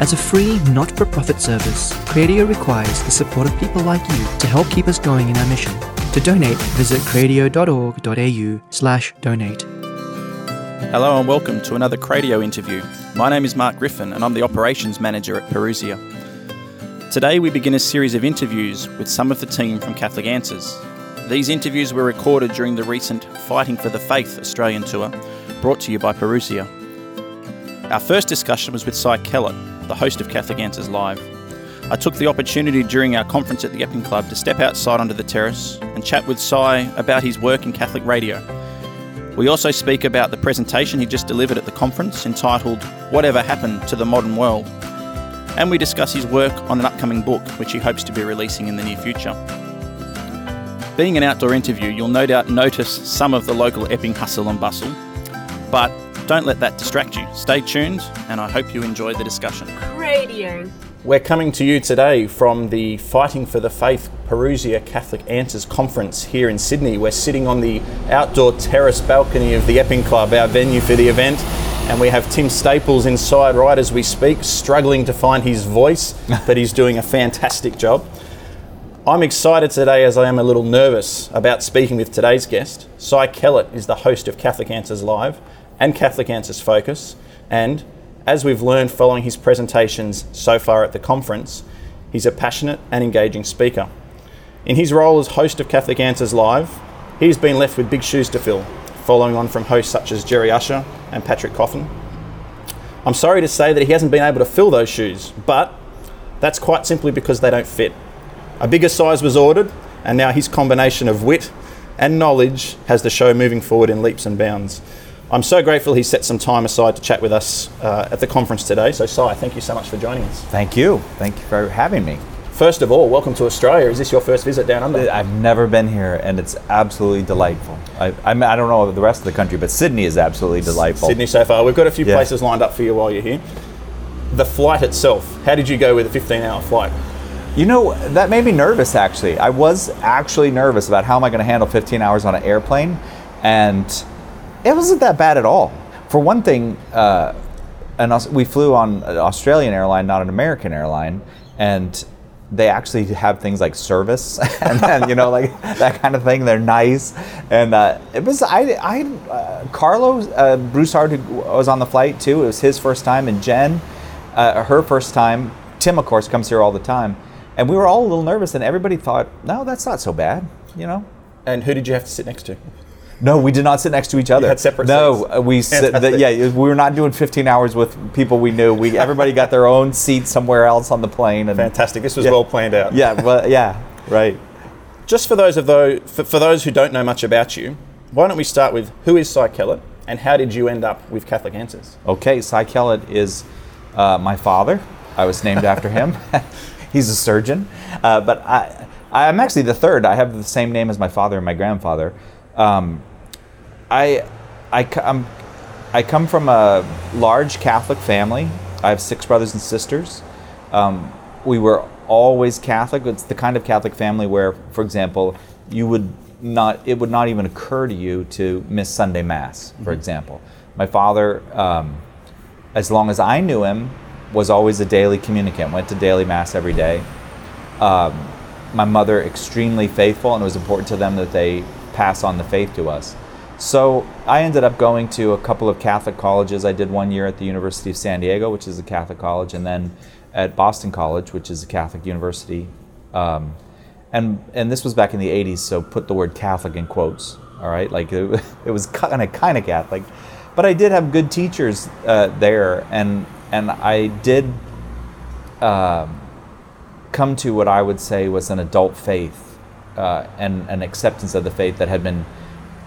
As a free, not for profit service, Cradio requires the support of people like you to help keep us going in our mission. To donate, visit cradio.org.au slash donate. Hello and welcome to another Cradio interview. My name is Mark Griffin and I'm the Operations Manager at Parousia. Today we begin a series of interviews with some of the team from Catholic Answers. These interviews were recorded during the recent Fighting for the Faith Australian tour, brought to you by Parousia. Our first discussion was with Cy Kellett, the host of Catholic Answers Live. I took the opportunity during our conference at the Epping Club to step outside onto the terrace and chat with Cy about his work in Catholic radio. We also speak about the presentation he just delivered at the conference entitled Whatever Happened to the Modern World. And we discuss his work on an upcoming book which he hopes to be releasing in the near future. Being an outdoor interview, you'll no doubt notice some of the local Epping hustle and bustle, but don't let that distract you. Stay tuned, and I hope you enjoy the discussion. Radio. We're coming to you today from the Fighting for the Faith Parousia Catholic Answers Conference here in Sydney. We're sitting on the outdoor terrace balcony of the Epping Club, our venue for the event, and we have Tim Staples inside right as we speak, struggling to find his voice, but he's doing a fantastic job. I'm excited today as I am a little nervous about speaking with today's guest. Cy Kellett is the host of Catholic Answers Live and Catholic Answers Focus, and as we've learned following his presentations so far at the conference, he's a passionate and engaging speaker. In his role as host of Catholic Answers Live, he's been left with big shoes to fill, following on from hosts such as Jerry Usher and Patrick Coffin. I'm sorry to say that he hasn't been able to fill those shoes, but that's quite simply because they don't fit. A bigger size was ordered, and now his combination of wit and knowledge has the show moving forward in leaps and bounds. I'm so grateful he set some time aside to chat with us uh, at the conference today. So, Cy, thank you so much for joining us. Thank you. Thank you for having me. First of all, welcome to Australia. Is this your first visit down under? I've never been here, and it's absolutely delightful. I, I, mean, I don't know the rest of the country, but Sydney is absolutely delightful. Sydney so far. We've got a few Yeah. places lined up for you while you're here. The flight itself, how did you go with a 15 hour flight? You know, that made me nervous actually. I was actually nervous about how am I going to handle 15 hours on an airplane, and it wasn't that bad at all. For one thing, uh, and we flew on an Australian airline, not an American airline, and they actually have things like service and then, you know like that kind of thing. They're nice, and uh, it was I I uh, Carlos uh, was on the flight too. It was his first time, and Jen, uh, her first time. Tim, of course, comes here all the time, and we were all a little nervous, and everybody thought, no, that's not so bad, you know. And who did you have to sit next to? No, we did not sit next to each other. had separate no, seats? we sit. The, yeah, we were not doing 15 hours with people we knew. We everybody got their own seat somewhere else on the plane. And Fantastic. This was Yeah. well planned out. Yeah, well, yeah, right. Just for those of those for, for those who don't know much about you, why don't we start with who is Cy Kellett and how did you end up with Catholic Answers? Okay, Cy Kellett is uh, my father. I was named after him. He's a surgeon, uh, but I, I'm actually the third. I have the same name as my father and my grandfather. Um, I, I, I'm, I come from a large Catholic family. I have six brothers and sisters. Um, we were always Catholic. It's the kind of Catholic family where, for example, you would not, it would not even occur to you to miss Sunday Mass, for example. My father, um, as long as I knew him, was always a daily communicant, went to daily Mass every day um, my mother extremely faithful, and it was important to them that they pass on the faith to us. So I ended up going to a couple of Catholic colleges. I did one year at the University of San Diego, which is a Catholic college, and then at Boston College, which is a Catholic university. Um, and and this was back in the '80s, so put the word Catholic in quotes. All right, like it, it was kind of kind of Catholic, but I did have good teachers uh, there, and and I did. Um, come to what I would say was an adult faith uh, and an acceptance of the faith that had been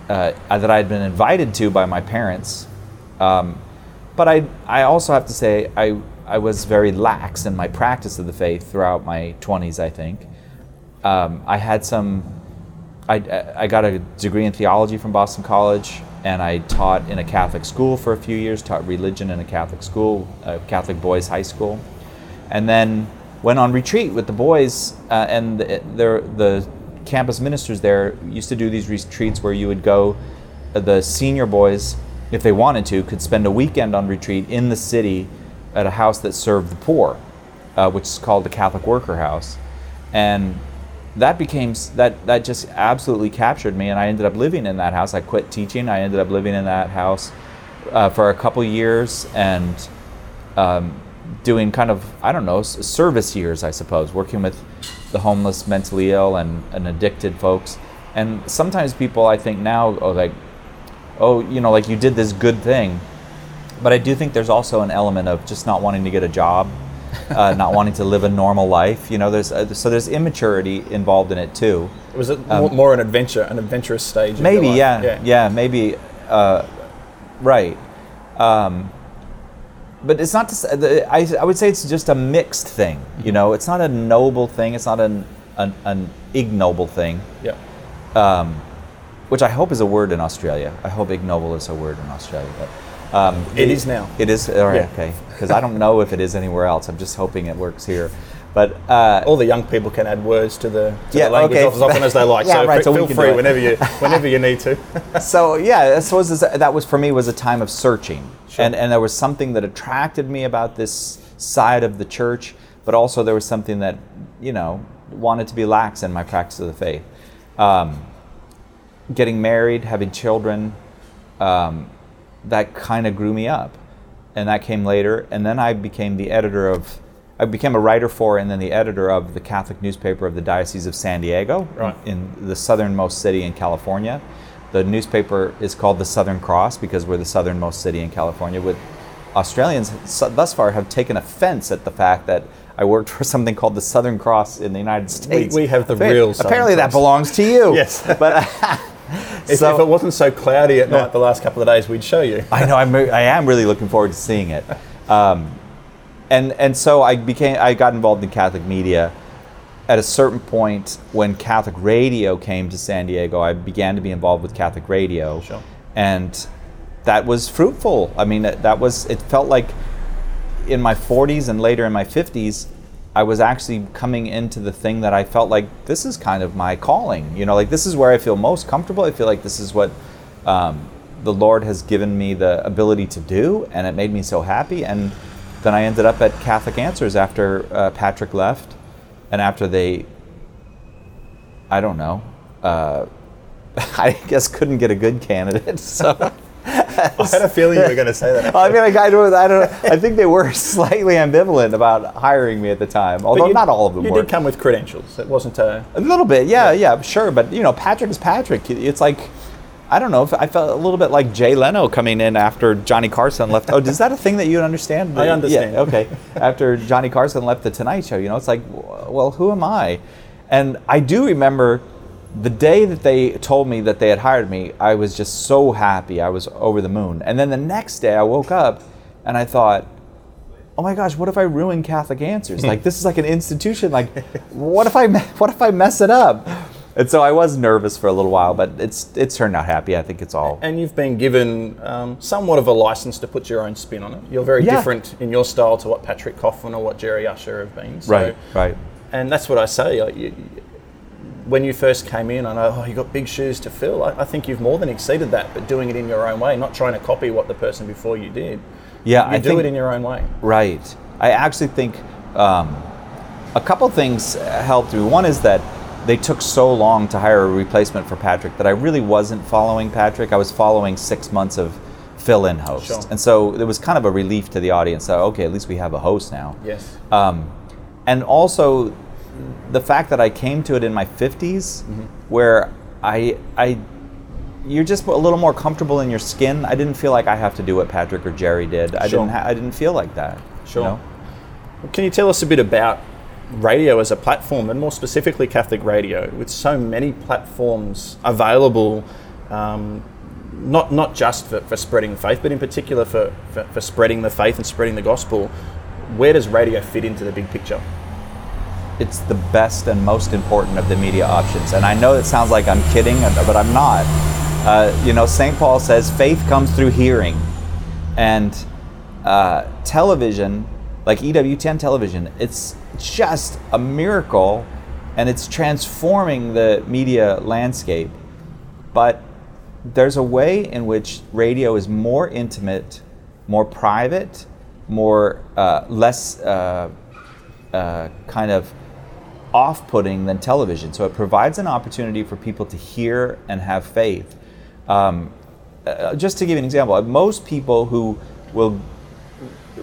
uh, that I had been invited to by my parents. Um, but I, I also have to say I, I was very lax in my practice of the faith throughout my 20s. I think um, I had some. I, I got a degree in theology from Boston College, and I taught in a Catholic school for a few years. Taught religion in a Catholic school, a Catholic boys' high school, and then went on retreat with the boys. Uh, and the, the the campus ministers there used to do these retreats where you would go. The senior boys, if they wanted to, could spend a weekend on retreat in the city at a house that served the poor, uh, which is called the Catholic Worker House, and that became that that just absolutely captured me, and I ended up living in that house. I quit teaching. I ended up living in that house uh, for a couple years and um, doing kind of I don't know service years, I suppose, working with the homeless, mentally ill, and, and addicted folks. And sometimes people, I think now, are like, oh, you know, like you did this good thing, but I do think there's also an element of just not wanting to get a job, uh, not wanting to live a normal life. You know, there's uh, so there's immaturity involved in it too. Was it more, more an adventure, an adventurous stage? Um, Maybe, life? yeah, yeah, maybe, uh, right. Um, but it's not. To, s- the- I, I would say it's just a mixed thing. You know, it's not a noble thing. It's not an an, an ignoble thing, Yeah. um, which I hope is a word in Australia. I hope ignoble is a word in Australia. But um, It the- is now. It is all right. Yeah. Okay, because I don't know if it is anywhere else. I'm just hoping it works here. But uh, All the young people can add words to the, to Yeah, the language okay. as often as they like. Yeah, so right, so feel free whenever you whenever you need to. so yeah, I suppose this- that was for me was a time of searching, Sure. and and there was something that attracted me about this side of the church, but also there was something that you know wanted to be lax in my practice of the faith. Um, getting married, having children, um, that kind of grew me up, and that came later. And then I became the editor of, I became a writer for, and then the editor of the Catholic newspaper of the Diocese of San Diego, Right. in the southernmost city in California. The newspaper is called the Southern Cross because we're the southernmost city in California. With Australians thus far have taken offense at the fact that I worked for something called the Southern Cross in the United States. we have the Appa- real Southern Apparently, that belongs to you. Yes. but If, so- if it wasn't so cloudy at night the last couple of days, we'd show you. I know. I'm, I am really looking forward to seeing it. Um, and and so I became. I got involved in Catholic media. At a certain point, when Catholic radio came to San Diego, I began to be involved with Catholic radio, Sure. and that was fruitful. I mean, that that was. It felt like in my 40s and later in my 50s, I was actually coming into the thing that I felt like this is kind of my calling. You know, like this is where I feel most comfortable. I feel like this is what um, the Lord has given me the ability to do, and it made me so happy. And then I ended up at Catholic Answers after uh, Patrick left, and after they, I don't know, uh, I guess couldn't get a good candidate. So. I had a feeling you were going to say that. I mean, like, I don't, I don't. I think they were slightly ambivalent about hiring me at the time, although you- not all of them You were. did come with credentials. It wasn't a. a little bit, yeah, yeah, sure. But you know, Patrick is Patrick. It's like, I don't know. If I felt a little bit like Jay Leno coming in after Johnny Carson left. Oh, is that a thing that you understand? I understand. Yeah, okay. after Johnny Carson left the Tonight Show, you know, it's like, well, who am I? And I do remember the day that they told me that they had hired me, I was just so happy. I was over the moon. And then the next day, I woke up and I thought, oh my gosh, what if I ruin Catholic Answers? like this is like an institution. Like, what if I what if I mess it up? And so I was nervous for a little while, but it's it's turned out happy. I think it's all. And you've been given um, somewhat of a license to put your own spin on it. You're very Yeah. different in your style to what Patrick Coffin or what Jerry Usher have been. So, Right, right. And that's what I say. Like, you, when you first came in, I know, oh, you got big shoes to fill. I, I think you've more than exceeded that, but doing it in your own way, not trying to copy what the person before you did. Yeah, You I do think it in your own way. Right. I actually think um, a couple things helped me. One is that they took so long to hire a replacement for Patrick that I really wasn't following Patrick. I was following six months of fill-in host, Sure. and so it was kind of a relief to the audience. that, okay, at least we have a host now. Yes. Um, and also the fact that I came to it in my 50s, Mm-hmm. where I I you're just a little more comfortable in your skin. I didn't feel like I have to do what Patrick or Jerry did. I Sure. didn't. Ha- I didn't feel like that. you Sure. know? Can you tell us a bit about radio as a platform, and more specifically Catholic radio, with so many platforms available, um, not not just for, for spreading faith, but in particular for, for, for spreading the faith and spreading the gospel? Where does radio fit into the big picture? It's the best and most important of the media options. And I know it sounds like I'm kidding, but I'm not. Uh, you know, St. Paul says faith comes through hearing. And uh, television, like EWTN television, it's just a miracle and it's transforming the media landscape. But there's a way in which radio is more intimate, more private, more uh, less uh, uh, kind of off-putting than television. So it provides an opportunity for people to hear and have faith. Um, uh, just to give you an example, most people who will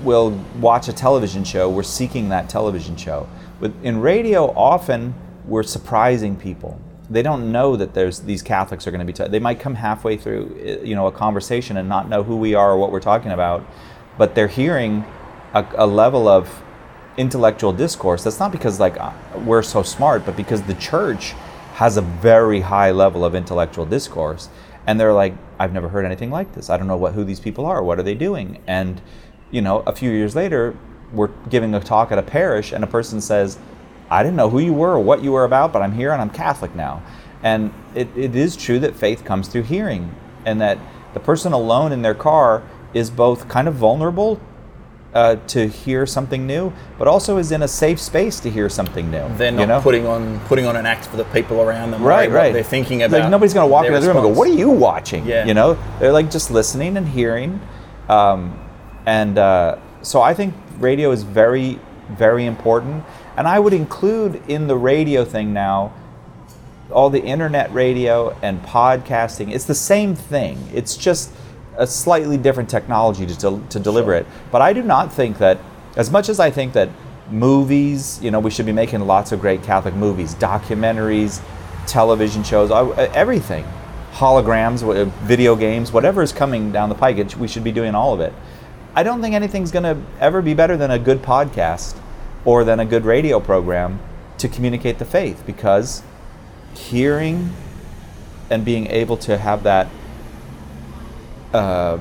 will watch a television show, we're seeking that television show. With, in radio, often we're surprising people. They don't know that there's these Catholics are going to be. They might come halfway through, uh, you know, a conversation and not know who we are or what we're talking about, but they're hearing a, a level of intellectual discourse. That's not because like uh, we're so smart, but because the church has a very high level of intellectual discourse, and they're like, I've never heard anything like this. I don't know what who these people are. What are they doing? And you know, a few years later, we're giving a talk at a parish, and a person says, I didn't know who you were or what you were about, but I'm here and I'm Catholic now. And it, it is true that faith comes through hearing, and that the person alone in their car is both kind of vulnerable uh, to hear something new, but also is in a safe space to hear something new. They're not you know? putting on putting on an act for the people around them. right, right. They're thinking about. Like nobody's going to walk into the room and go, "What are you watching?" Yeah. You know, they're like just listening and hearing, um, and uh, so I think radio is very, very important. And I would include in the radio thing now all the internet radio and podcasting. It's the same thing. It's just a slightly different technology to, del- to deliver it. But I do not think that, as much as I think that movies, you know, we should be making lots of great Catholic movies, documentaries, television shows, everything, holograms, video games, whatever is coming down the pike, we should be doing all of it. I don't think anything's going to ever be better than a good podcast or than a good radio program to communicate the faith because hearing and being able to have that uh,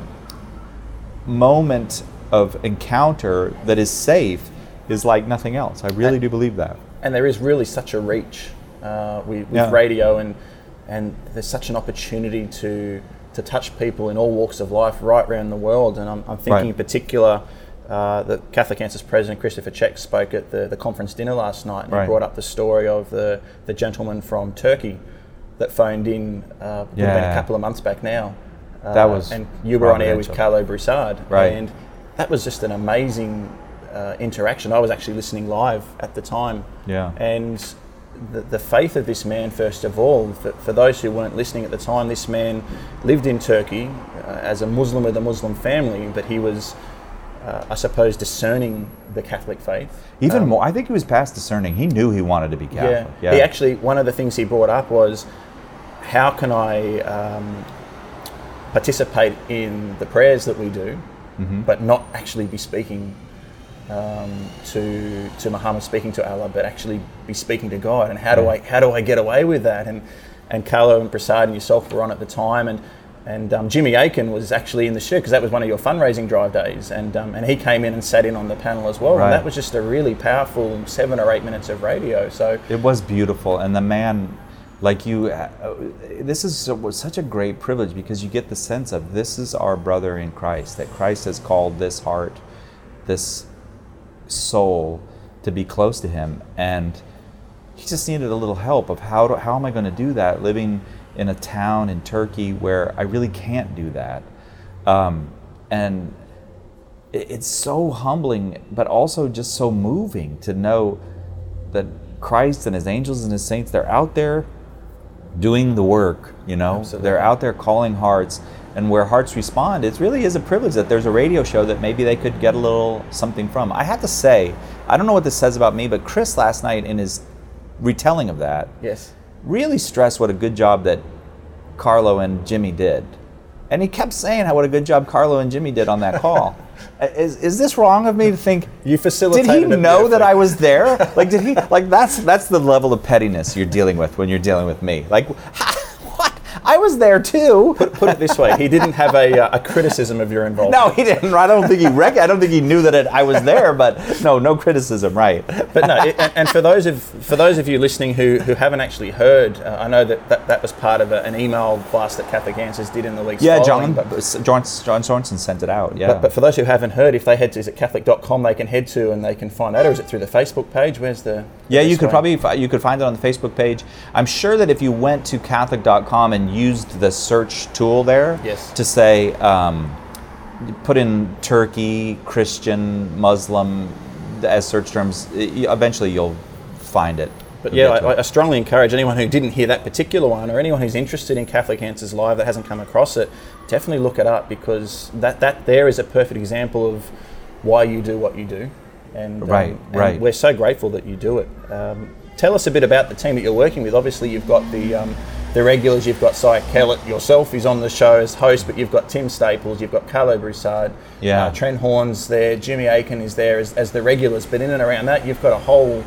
moment of encounter that is safe is like nothing else. I really do believe that. and there is really such a reach uh, with, with Yeah. radio, and and there's such an opportunity to to touch people in all walks of life right around the world. And I'm, I'm thinking Right. in particular. Uh, the Catholic Answers president Christopher Check spoke at the, the conference dinner last night and he Right. brought up the story of the, the gentleman from Turkey that phoned in uh, been a couple of months back now. Uh, That was and you were on air with. Carlo Broussard, Right. And that was just an amazing uh, interaction. I was actually listening live at the time, Yeah. and the, the faith of this man, first of all, for, for those who weren't listening at the time, this man lived in Turkey uh, as a Muslim with a Muslim family, but he was, uh, I suppose, discerning the Catholic faith. Even Um, more, I think he was past discerning. He knew he wanted to be Catholic. yeah. Catholic. He actually, one of the things he brought up was how can I um, participate in the prayers that we do, Mm-hmm. but not actually be speaking um, to to Muhammad, speaking to Allah, but actually be speaking to God. And how do I how do I get away with that? And and Carlo and Prasad and yourself were on at the time, and and um, Jimmy Akin was actually in the show because that was one of your fundraising drive days, and um, and he came in and sat in on the panel as well. Right. And that was just a really powerful seven or eight minutes of radio. So It was beautiful, and the man, like you, uh, this is such a great privilege because you get the sense of this is our brother in Christ. That Christ has called this heart, this soul, to be close to Him, and he just needed a little help of how do, how am I going to do that living in a town in Turkey where I really can't do that, um, and it- it's so humbling, but also just so moving to know that Christ and His angels and His saints they're out there doing the work. You know, Absolutely. they're out there calling hearts, and where hearts respond, it really is a privilege that there's a radio show that maybe they could get a little something from. I have to say, I don't know what this says about me, but Chris last night in his retelling of that yes, really stressed what a good job that Carlo and Jimmy did. And he kept saying how what a good job Carlo and Jimmy did on that call. Uh, is, is this wrong of me to think? You facilitated Did he know that. I was there? Like, did he? Like, that's that's the level of pettiness you're dealing with when you're dealing with me. Like, what? I was there too. put it this way: he didn't have a, uh, a criticism of your involvement. No, he didn't. I don't think he rec- I don't think he knew that it, I was there. But no, no criticism. Right. but no, it, and, and for those of for those of you listening who, who haven't actually heard, uh, I know that, that that was part of a, an email blast that Catholic Answers did in the weeks Yeah, following, John But, John John Sorensen sent it out. Yeah. but, but for those who haven't heard, if they head to is it Catholic.com, they can head to and they can find that, or is it through the Facebook page? Where's the Yeah, you could probably you could find it on the Facebook page. I'm sure that if you went to Catholic.com and used the search tool there Yes. to say um, put in Turkey, Christian, Muslim as search terms. Eventually, you'll find it. But yeah, I. I strongly encourage anyone who didn't hear that particular one, or anyone who's interested in Catholic Answers Live that hasn't come across it, definitely look it up because that that there is a perfect example of why you do what you do, and um, Right, and right. We're so grateful that you do it. Um, tell us a bit about the team that you're working with. Obviously, you've got the um, the regulars. You've got Cy Kellett yourself, who's on the show as host, but you've got Tim Staples, you've got Carlo Broussard, Yeah. uh, Trent Horn's there, Jimmy Akin is there as, as the regulars. But in and around that, you've got a whole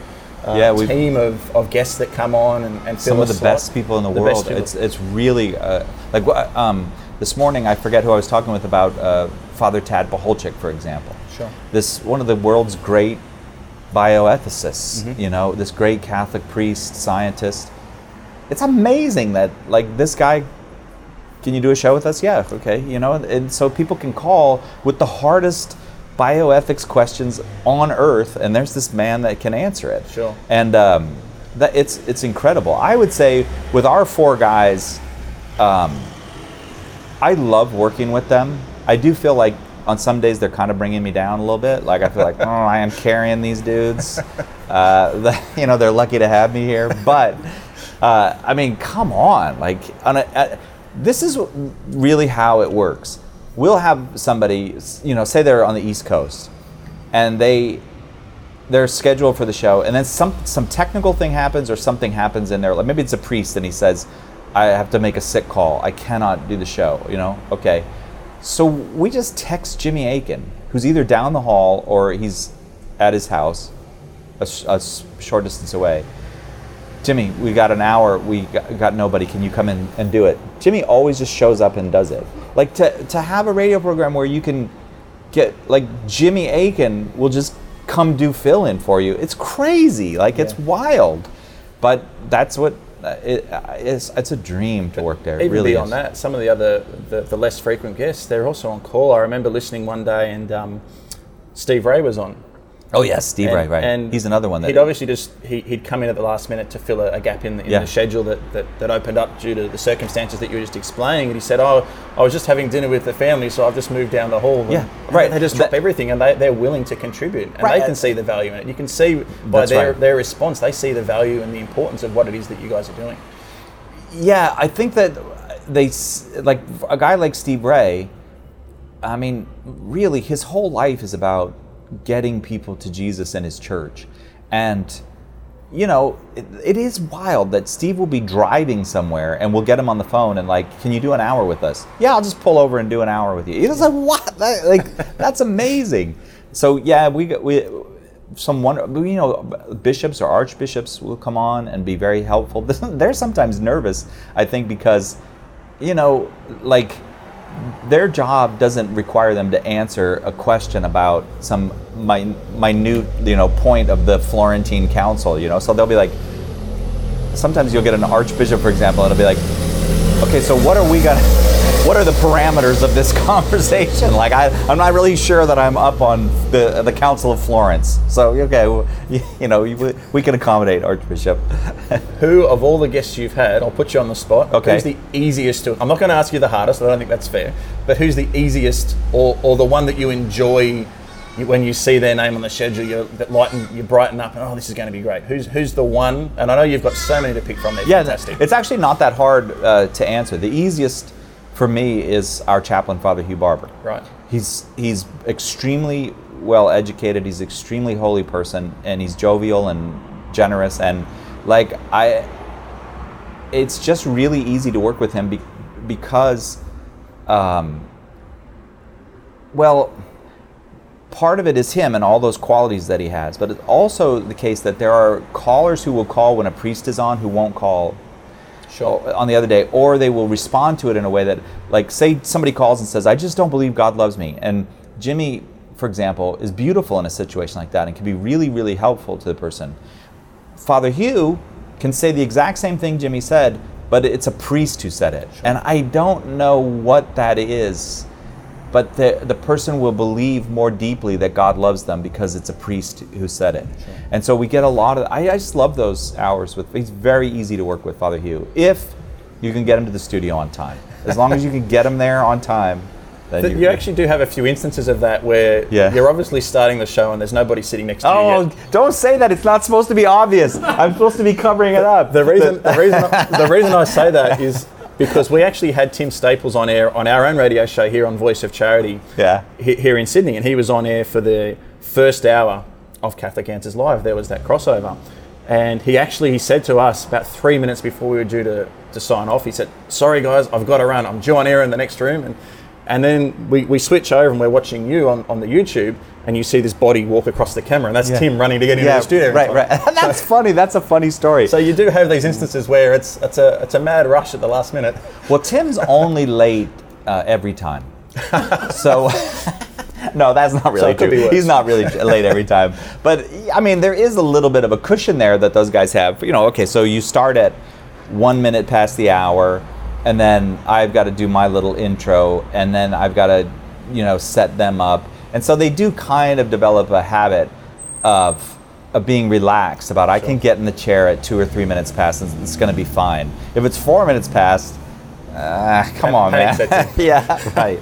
uh, Yeah, team of, of guests that come on and, and fill some of the slot. best people in the, The world. It's it's really uh, like um, this morning. I forget who I was talking with about uh, Father Tad Pacholczyk, for example. Sure. This one of the world's great bioethicists. Mm-hmm. You know, this great Catholic priest, scientist. It's amazing that like this guy. Can you do a show with us? Yeah, okay. You know, and so people can call with the hardest bioethics questions on earth, and there's this man that can answer it Sure. and um, that it's it's incredible. I would say with our four guys, um, I love working with them. I do feel like on some days they're kind of bringing me down a little bit. Like I feel like oh, I am carrying these dudes. Uh, the, you know, they're lucky to have me here, but uh, I mean, come on, like on a, uh, this is really how it works. We'll have somebody, you know, say they're on the East Coast, and they they're scheduled for the show, and then some some technical thing happens or something happens in there. Like maybe it's a priest, and he says, "I have to make a sick call. I cannot do the show." You know, okay. So we just text Jimmy Akin, who's either down the hall or he's at his house, a, a short distance away. Jimmy, we got an hour. We got, got nobody. Can you come in and do it? Jimmy always just shows up and does it. Like to to have a radio program where you can get like Jimmy Akin will just come do fill in for you. It's crazy. Like it's wild, but that's what uh, it, uh, it's. It's a dream to work there. It Even really beyond is. that, some of the other the, the less frequent guests, they're also on call. I remember listening one day, and um, Steve Ray was on. Oh yes, Steve. And- right, right. And He's another one that he'd obviously just he, he'd come in at the last minute to fill a, a gap in, the, in Yeah. the schedule that, that, that opened up due to the circumstances that you were just explaining. And he said, "Oh, I was just having dinner with the family, so I've just moved down the hall." And Yeah, right. They just drop That- everything, and they, they're willing to contribute, and Right. they can see the value in it. You can see by their, right. their response, they see the value and the importance of what it is that you guys are doing. Yeah, I think that they like a guy like Steve Ray. I mean, really, his whole life is about getting people to Jesus and his church, and you know, it, it is wild that Steve will be driving somewhere and we'll get him on the phone and like, can you do an hour with us? Yeah, I'll just pull over and do an hour with you. He's like, what? That, like, that's amazing. So yeah, we we some one you know bishops or archbishops will come on and be very helpful. They're sometimes nervous, I think, because you know, like their job doesn't require them to answer a question about some min- minute, you know, point of the Florentine Council, you know. So they'll be like, sometimes you'll get an archbishop, for example, and it'll be like, okay, so what are we gonna, what are the parameters of this conversation? Like, I, I'm not really sure that I'm up on the the Council of Florence. So okay, well, you, you know, we, we can accommodate archbishop. Who of all the guests you've had, I'll put you on the spot. Okay. Who's the easiest to? I'm not going to ask you the hardest. I don't think that's fair. But who's the easiest, or, or the one that you enjoy when you see their name on the schedule? You that lighten, you brighten up, and oh, this is going to be great. Who's who's the one? And I know you've got so many to pick from. They're Yeah, fantastic. it's actually not that hard uh, to answer. The easiest for me is our chaplain, Father Hugh Barbour. Right. He's he's extremely well educated. He's extremely holy person, and he's jovial and generous. And like I, it's just really easy to work with him be, because, um, well, part of it is him and all those qualities that he has, but it's also the case that there are callers who will call when a priest is on who won't call Sure. on the other day, or they will respond to it in a way that, like, say somebody calls and says, I just don't believe God loves me. And Jimmy, for example, is beautiful in a situation like that and can be really, really helpful to the person. Father Hugh can say the exact same thing Jimmy said, but it's a priest who said it. And I don't know what that is, but the, the person will believe more deeply that God loves them because it's a priest who said it. And so we get a lot of, I, I just love those hours with, he's very easy to work with, Father Hugh, if you can get him to the studio on time. As long as you can get him there on time, then you actually do have a few instances of that where Yeah. you're obviously starting the show and there's nobody sitting next to you. Oh, don't say that. It's not supposed to be obvious. I'm supposed to be covering it up. The reason, the reason, the reason I say that is because we actually had Tim Staples on air on our own radio show here on Voice of Charity. Yeah. he- Here in Sydney, and he was on air for the first hour of Catholic Answers Live. There was that crossover, and he actually he said to us about three minutes before we were due to, to sign off. He said, "Sorry guys, I've got to run. I'm due on air in the next room." And and then we, we switch over and we're watching you on, on the YouTube, and you see this body walk across the camera, and that's Yeah. Tim running to get into the studio. right, right. That's funny. That's a funny story. So you do have these instances where it's it's a it's a mad rush at the last minute. Well, Tim's only late uh, every time. So, no, that's not really be true. He's not really late every time. But I mean, there is a little bit of a cushion there that those guys have. You know, okay, so you start at one minute past the hour, and then I've got to do my little intro, and then I've got to, you know, set them up. And so they do kind of develop a habit of of being relaxed about I can get in the chair at two or three minutes past and it's going to be fine. If it's four minutes past, uh, come on, man. Yeah, right.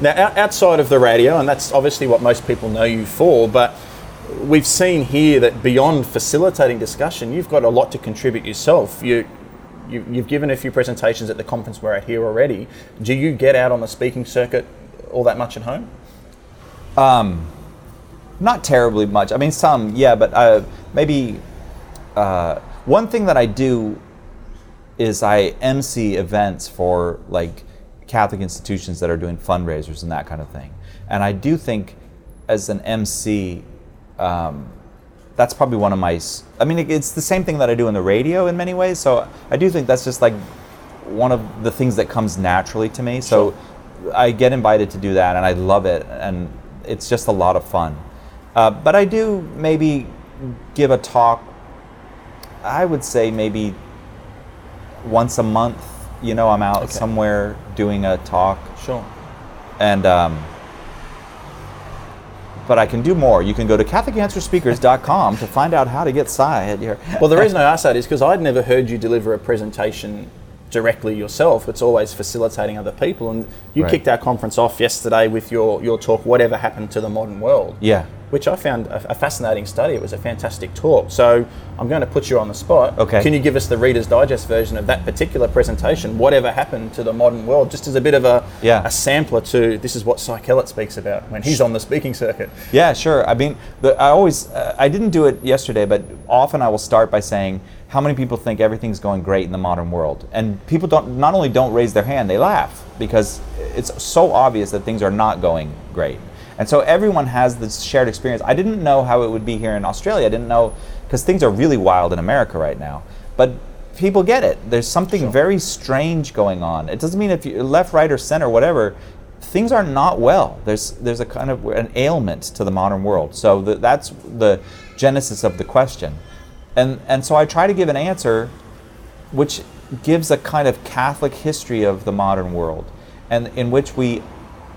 Now, outside of the radio, and that's obviously what most people know you for, but we've seen here that beyond facilitating discussion, you've got a lot to contribute yourself. You, you, you've given a few presentations at the conference we're at here already. Do you get out on the speaking circuit all that much at home? Not terribly much. I mean, some, yeah, but uh, maybe uh, one thing that I do is I MC events for like Catholic institutions that are doing fundraisers and that kind of thing. And I do think, as an MC, um, that's probably one of my. I mean, it- it's the same thing that I do in the radio in many ways. So I do think that's just like one of the things that comes naturally to me. So I get invited to do that, and I love it, and it's just a lot of fun. Uh, but I do maybe give a talk. I would say maybe once a month. You know, I'm out Okay. somewhere doing a talk, Sure. and um, but I can do more. You can go to CatholicAnswerspeakers.com to find out how to get Cy at your. Well, the reason I asked that is because I'd never heard you deliver a presentation directly yourself. It's always facilitating other people. And you Right. kicked our conference off yesterday with your, your talk, Whatever Happened to the Modern World. Yeah. Which I found a, a fascinating study. It was a fantastic talk. So I'm going to put you on the spot. Okay. Can you give us the Reader's Digest version of that particular presentation? Whatever happened to the modern world, just as a bit of a Yeah. a sampler to this is what Cy Kellett speaks about when he's on the speaking circuit. Yeah, sure. I mean, the, I always, uh, I didn't do it yesterday, but often I will start by saying, how many people think everything's going great in the modern world? And people don't, not only don't raise their hand, they laugh because it's so obvious that things are not going great. And so everyone has this shared experience. I didn't know how it would be here in Australia. I didn't know, because things are really wild in America right now. But people get it. There's something very strange going on. It doesn't mean if you're left, right, or center, whatever, things are not well. There's there's a kind of an ailment to the modern world. So the, that's the genesis of the question, and and so I try to give an answer, which gives a kind of Catholic history of the modern world, and in which we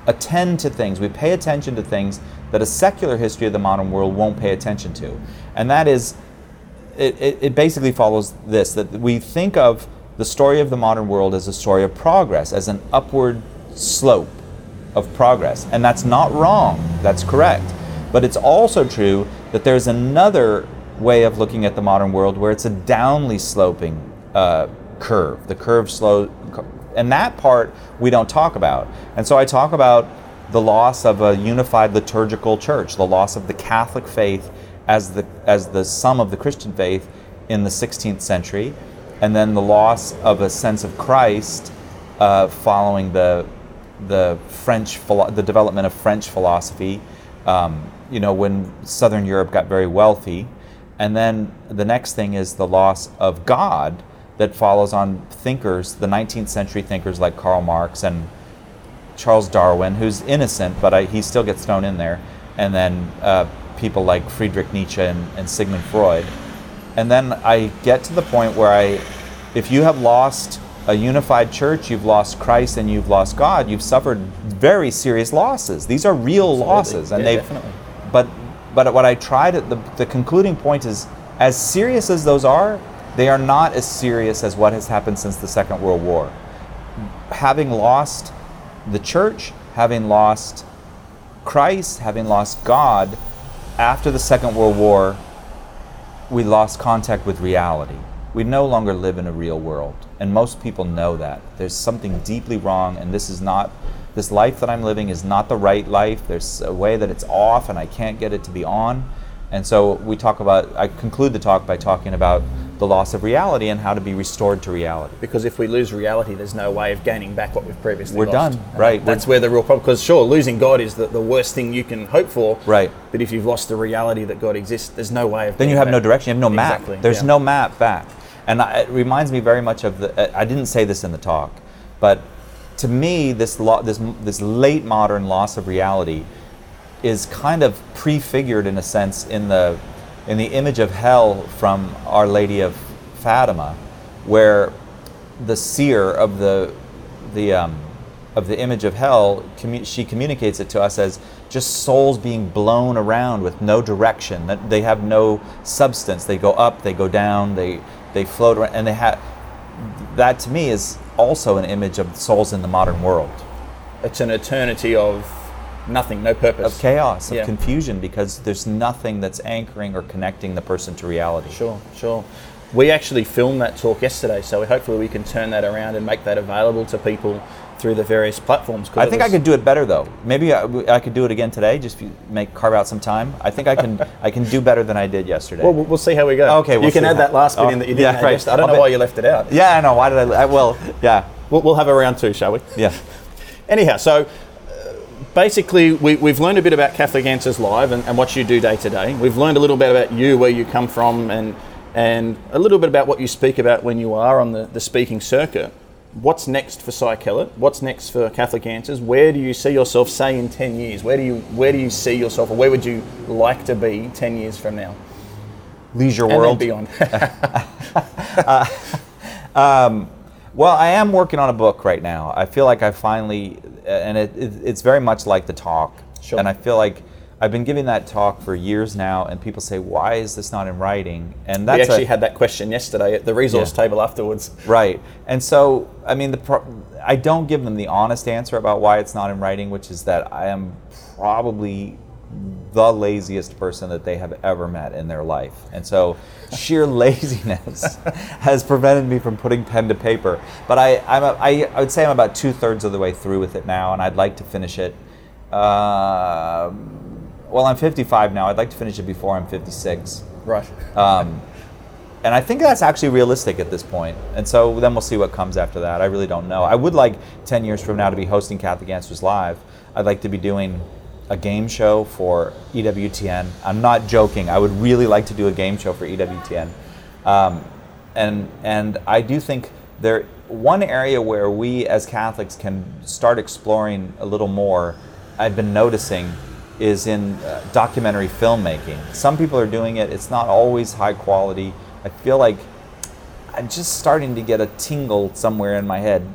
attend to things, we pay attention to things that a secular history of the modern world won't pay attention to, and that is it, it, it basically follows this that we think of the story of the modern world as a story of progress, as an upward slope of progress. And that's not wrong, that's correct. But it's also true that there's another way of looking at the modern world where it's a downly sloping uh, curve. The curve slow, and that part we don't talk about. And so I talk about the loss of a unified liturgical church, the loss of the Catholic faith as the as the sum of the Christian faith in the 16th century, and then the loss of a sense of Christ uh, following the the French philo- the development of French philosophy. Um, you know, when Southern Europe got very wealthy, and then the next thing is the loss of God that follows on thinkers, the 19th century thinkers like Karl Marx and Charles Darwin, who's innocent, but I, he still gets thrown in there, and then uh, people like Friedrich Nietzsche and, and Sigmund Freud. And then I get to the point where I, if you have lost a unified church, you've lost Christ and you've lost God, you've suffered very serious losses. These are real losses, and Yeah, they've. definitely. But but what I tried the the concluding point is as serious as those are, they are not as serious as what has happened since the Second World War having lost the church, having lost Christ, having lost God, after the Second World War, we lost contact with reality. We no longer live in a real world. And most people know that. There's something deeply wrong, and this is not, this life that I'm living is not the right life. There's a way that it's off, and I can't get it to be on. And so we talk about, I conclude the talk by talking about the loss of reality and how to be restored to reality. Because if we lose reality, there's no way of gaining back what we've previously We're lost. done, And right. That's where the real problem. Because sure, losing God is the, the worst thing you can hope for. Right. But if you've lost the reality that God exists, there's no way of. then you have no direction. You have no map. Exactly, There's yeah. no map back. And I, it reminds me very much of the. I didn't say this in the talk, but to me, this lo- this this late modern loss of reality is kind of prefigured in a sense in the in the image of hell from Our Lady of Fatima, where the seer of the the um, of the image of hell, she communicates it to us as just souls being blown around with no direction. That they have no substance. They go up, they go down, they they float around, and they have that to me is also an image of souls in the modern world It's an eternity of nothing, no purpose. of chaos, of Yeah. confusion, because there's nothing that's anchoring or connecting the person to reality. Sure, sure. We actually filmed that talk yesterday, so hopefully we can turn that around and make that available to people through the various platforms. I think I could do it better though. Maybe I, I could do it again today. Just make carve out some time. I think I can. I can do better than I did yesterday. Well, we'll see how we go. Okay, we'll you can add how- that last bit oh, in that you didn't yeah, right. I don't I'll know bet- why you left it out. yeah, I know. Why did I? I well, yeah, We'll, we'll have a round two, shall we? yeah. Anyhow, so basically, we, we've learned a bit about Catholic Answers Live and, and what you do day to day. We've learned a little bit about you, where you come from, and and a little bit about what you speak about when you are on the, the speaking circuit. What's next for Cy Kellett? What's next for Catholic Answers? Where do you see yourself, say, in ten years? Where do you where do you see yourself, or where would you like to be ten years from now? Leisure And world. beyond. Uh, um, Well, I am working on a book right now. I feel like I finally, uh, and it, it, it's very much like the talk. Sure. And I feel like I've been giving that talk for years now, and people say, "Why is this not in writing?" And that's we actually a, had that question yesterday at the resource Yeah. table afterwards. Right. And so, I mean, the pro- I don't give them the honest answer about why it's not in writing, which is that I am probably the laziest person that they have ever met in their life. And so, sheer laziness has prevented me from putting pen to paper. But I, I'm a, I, I would say I'm about two thirds of the way through with it now, and I'd like to finish it. Uh, well, I'm 55 now. I'd like to finish it before I'm 56. Right. Um, and I think that's actually realistic at this point. And so then we'll see what comes after that. I really don't know. I would like 10 years from now to be hosting Catholic Answers Live. I'd like to be doing a game show for EWTN. I'm not joking. I would really like to do a game show for EWTN. Um, and, and I do think there one area where we as Catholics can start exploring a little more, I've been noticing, is in uh, documentary filmmaking. Some people are doing it, it's not always high quality. I feel like I'm just starting to get a tingle somewhere in my head.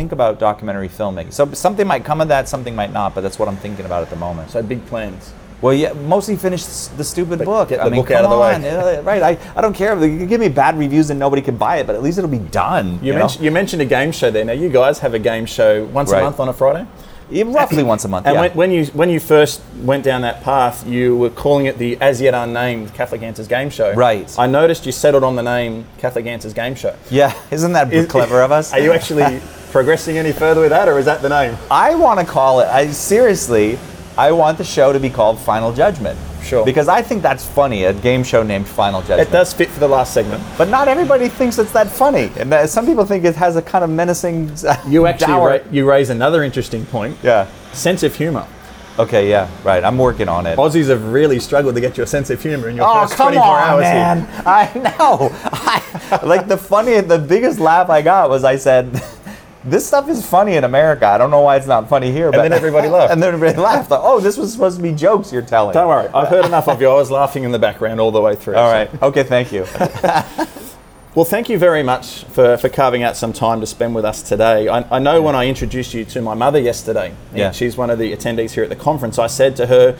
Think about documentary filmmaking. So something might come of that, something might not, but that's what I'm thinking about at the moment. So big plans. Well, yeah, mostly finish the stupid But book. get I the mean, book out of the way. on, yeah, right? I, I don't care. You can give me bad reviews and nobody can buy it, but at least it'll be done. You, You, mentioned, you mentioned a game show there. Now, you guys have a game show once Right. a month on a Friday. Yeah, roughly once a month. And yeah. when, when you when you first went down that path, you were calling it the as yet unnamed Catholic Answers Game Show. Right. I noticed you settled on the name Catholic Answers Game Show. yeah, isn't that Is- clever of us? Are you actually progressing any further with that, or is that the name? I want to call it. I seriously, I want the show to be called Final Judgment. Sure. Because I think that's funny. A game show named Final Judgment. It does fit for the last segment. But not everybody thinks it's that funny, and some people think it has a kind of menacing. You actually ra- you raise another interesting point. yeah. Sense of humour. Okay. Yeah. Right. I'm working on it. Aussies have really struggled to get your sense of humour in your Oh first come 24 on, hours man! here. I know. I, like the funny, the biggest laugh I got was I said, "This stuff is funny in America. I don't know why it's not funny here." but then everybody laughed. and then everybody laughed. Like, oh, this was supposed to be jokes you're telling. Don't worry, I've heard enough of you. I was laughing in the background all the way through. All so- right. Okay. Thank you. Well, thank you very much for, for carving out some time to spend with us today. I, I know when I introduced you to my mother yesterday, and Yeah. she's one of the attendees here at the conference, I said to her,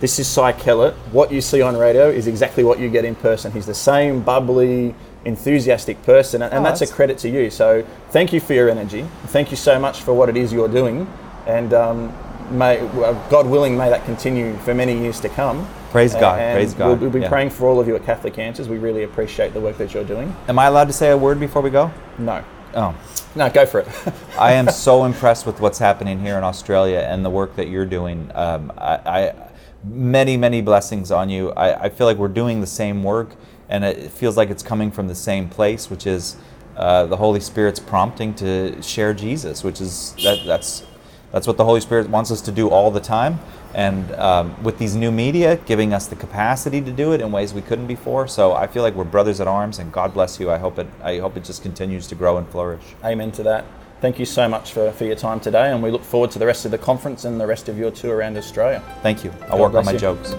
This is Cy Kellett. What you see on radio is exactly what you get in person. He's the same bubbly, enthusiastic person, and, and Oh, that's, a credit to you. So thank you for your energy. Thank you so much for what it is you're doing, and um, may God willing, may that continue for many years to come. Praise God, praise God, We'll, we'll be yeah. praying for all of you at Catholic Answers. We really appreciate the work that you're doing. Am I allowed to say a word before we go? No, Oh. no, go for it. I am so impressed with what's happening here in Australia and the work that you're doing. Um, I, I, many, many blessings on you. I, I feel like we're doing the same work, and it feels like it's coming from the same place, which is uh, the Holy Spirit's prompting to share Jesus, which is that, that's that's what the Holy Spirit wants us to do all the time. And um, with these new media, giving us the capacity to do it in ways we couldn't before. So I feel like we're brothers at arms, and God bless you. I hope it. I hope it just continues to grow and flourish. Amen to that. Thank you so much for, for your time today, and we look forward to the rest of the conference and the rest of your tour around Australia. Thank you. I'll God work on my you. jokes.